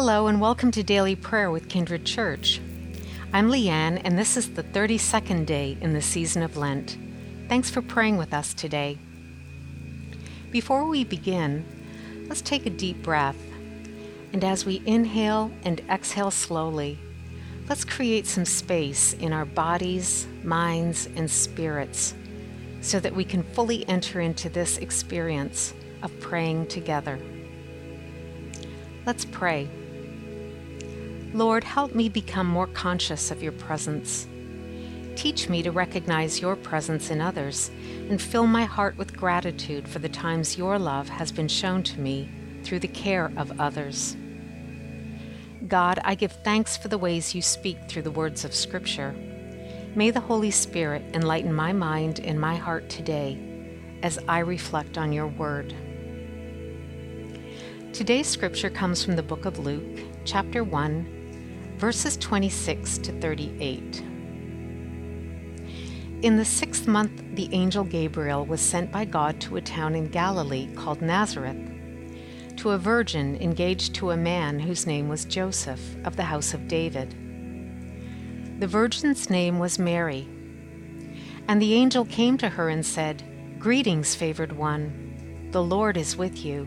Hello, and welcome to Daily Prayer with Kindred Church. I'm Leanne, and this is the 32nd day in the season of Lent. Thanks for praying with us today. Before we begin, let's take a deep breath. And as we inhale and exhale slowly, let's create some space in our bodies, minds, and spirits so that we can fully enter into this experience of praying together. Let's pray. Lord, help me become more conscious of your presence. Teach me to recognize your presence in others and fill my heart with gratitude for the times your love has been shown to me through the care of others. God, I give thanks for the ways you speak through the words of Scripture. May the Holy Spirit enlighten my mind and my heart today as I reflect on your word. Today's scripture comes from the book of Luke, chapter 1, verses 26 to 38. In the sixth month, the angel Gabriel was sent by God to a town in Galilee called Nazareth, to a virgin engaged to a man whose name was Joseph of the house of David. The virgin's name was Mary. And the angel came to her and said, Greetings, favored one, the Lord is with you.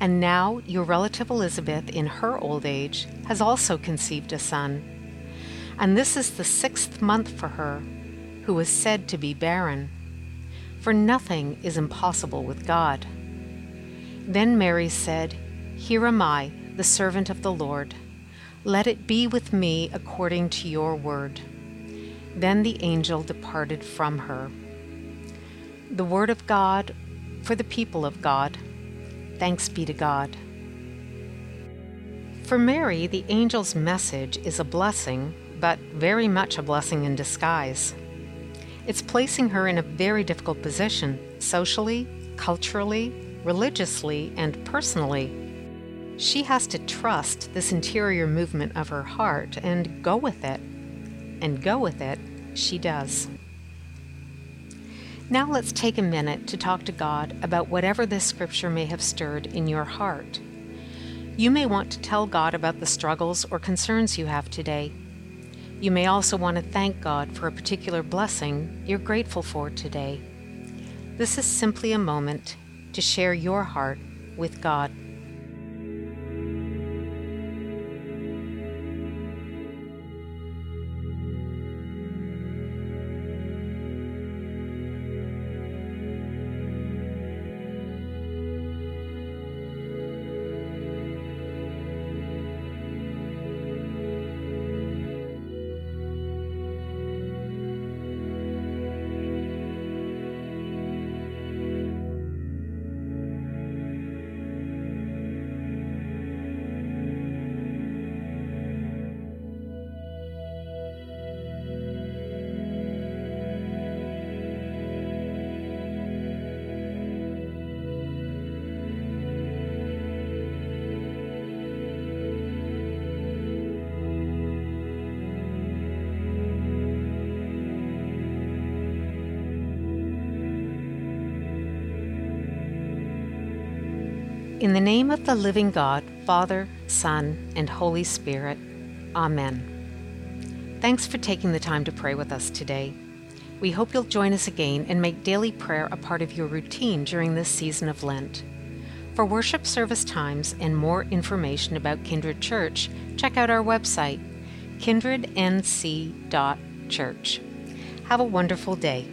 And now your relative Elizabeth, in her old age, has also conceived a son. And this is the sixth month for her, who is said to be barren. For nothing is impossible with God. Then Mary said, Here am I, the servant of the Lord. Let it be with me according to your word. Then the angel departed from her. The word of God for the people of God. Thanks be to God. For Mary, the angel's message is a blessing, but very much a blessing in disguise. It's placing her in a very difficult position, socially, culturally, religiously, and personally. She has to trust this interior movement of her heart and go with it. And go with it, she does. Now let's take a minute to talk to God about whatever this scripture may have stirred in your heart. You may want to tell God about the struggles or concerns you have today. You may also want to thank God for a particular blessing you're grateful for today. This is simply a moment to share your heart with God. In the name of the living God, Father, Son, and Holy Spirit, Amen. Thanks for taking the time to pray with us today. We hope you'll join us again and make daily prayer a part of your routine during this season of Lent. For worship service times and more information about Kindred Church, check out our website, kindrednc.church. Have a wonderful day.